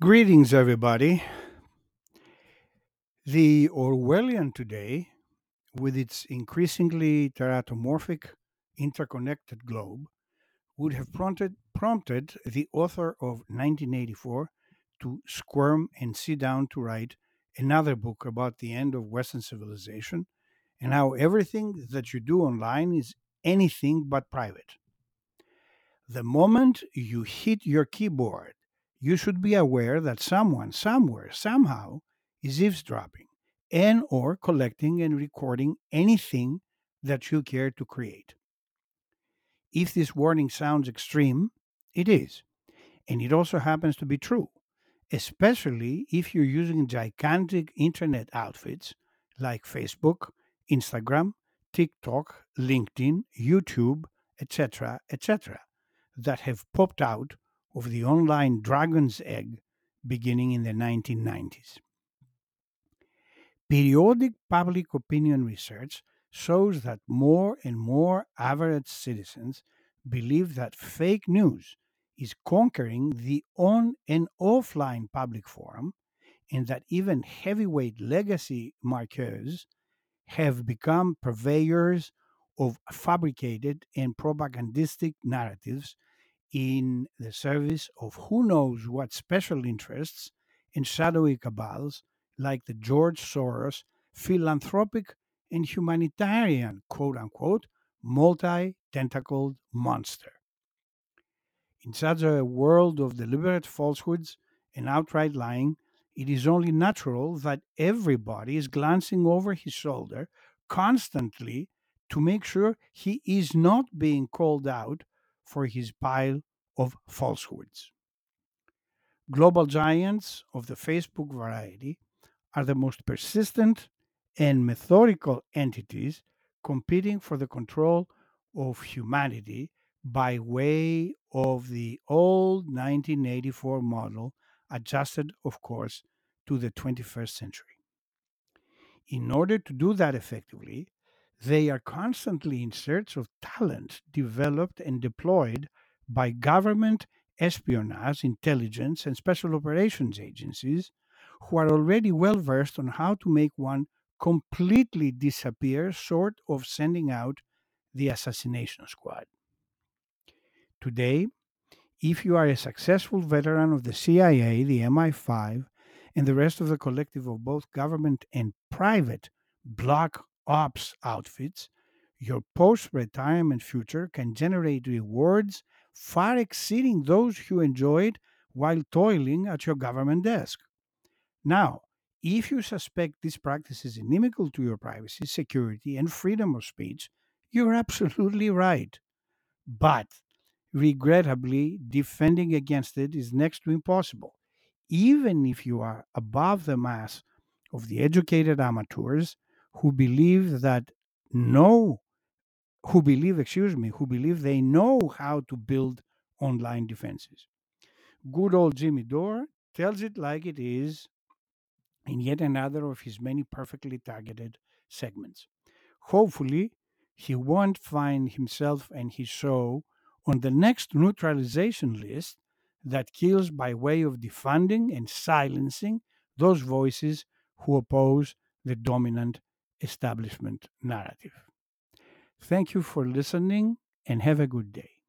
Greetings, everybody. The Orwellian today, with its increasingly teratomorphic, interconnected globe, would have prompted, prompted the author of 1984 to squirm and sit down to write another book about the end of Western civilization and how everything that you do online is anything but private. The moment you hit your keyboard, you should be aware that someone, somewhere, somehow is eavesdropping and or collecting and recording anything that you care to create. If this warning sounds extreme, it is. And it also happens to be true, especially if you're using gigantic internet outfits like Facebook, Instagram, TikTok, LinkedIn, YouTube, etc., etc., that have popped out of the online dragon's egg beginning in the 1990s. Periodic public opinion research shows that more and more average citizens believe that fake news is conquering the on and offline public forum, and that even heavyweight legacy marketers have become purveyors of fabricated and propagandistic narratives in the service of who knows what special interests and shadowy cabals like the George Soros philanthropic and humanitarian quote unquote multi tentacled monster. In such a world of deliberate falsehoods and outright lying, it is only natural that everybody is glancing over his shoulder constantly to make sure he is not being called out for his pile of falsehoods. Global giants of the Facebook variety are the most persistent and methodical entities competing for the control of humanity by way of the old 1984 model, adjusted, of course, to the 21st century. In order to do that effectively, they are constantly in search of talent developed and deployed by government espionage, intelligence, and special operations agencies who are already well versed on how to make one completely disappear, short of sending out the assassination squad. Today, if you are a successful veteran of the CIA, the MI5, and the rest of the collective of both government and private black ops outfits, your post retirement future can generate rewards far exceeding those you enjoyed while toiling at your government desk. Now, if you suspect this practice is inimical to your privacy, security, and freedom of speech, you're absolutely right. But regrettably, defending against it is next to impossible. Even if you are above the mass of the educated amateurs who believe that no, who believe, excuse me, who believe they know how to build online defenses. Good old Jimmy Dore tells it like it is in yet another of his many perfectly targeted segments. Hopefully, he won't find himself and his show on the next neutralization list that kills by way of defunding and silencing those voices who oppose the dominant establishment narrative. Thank you for listening and have a good day.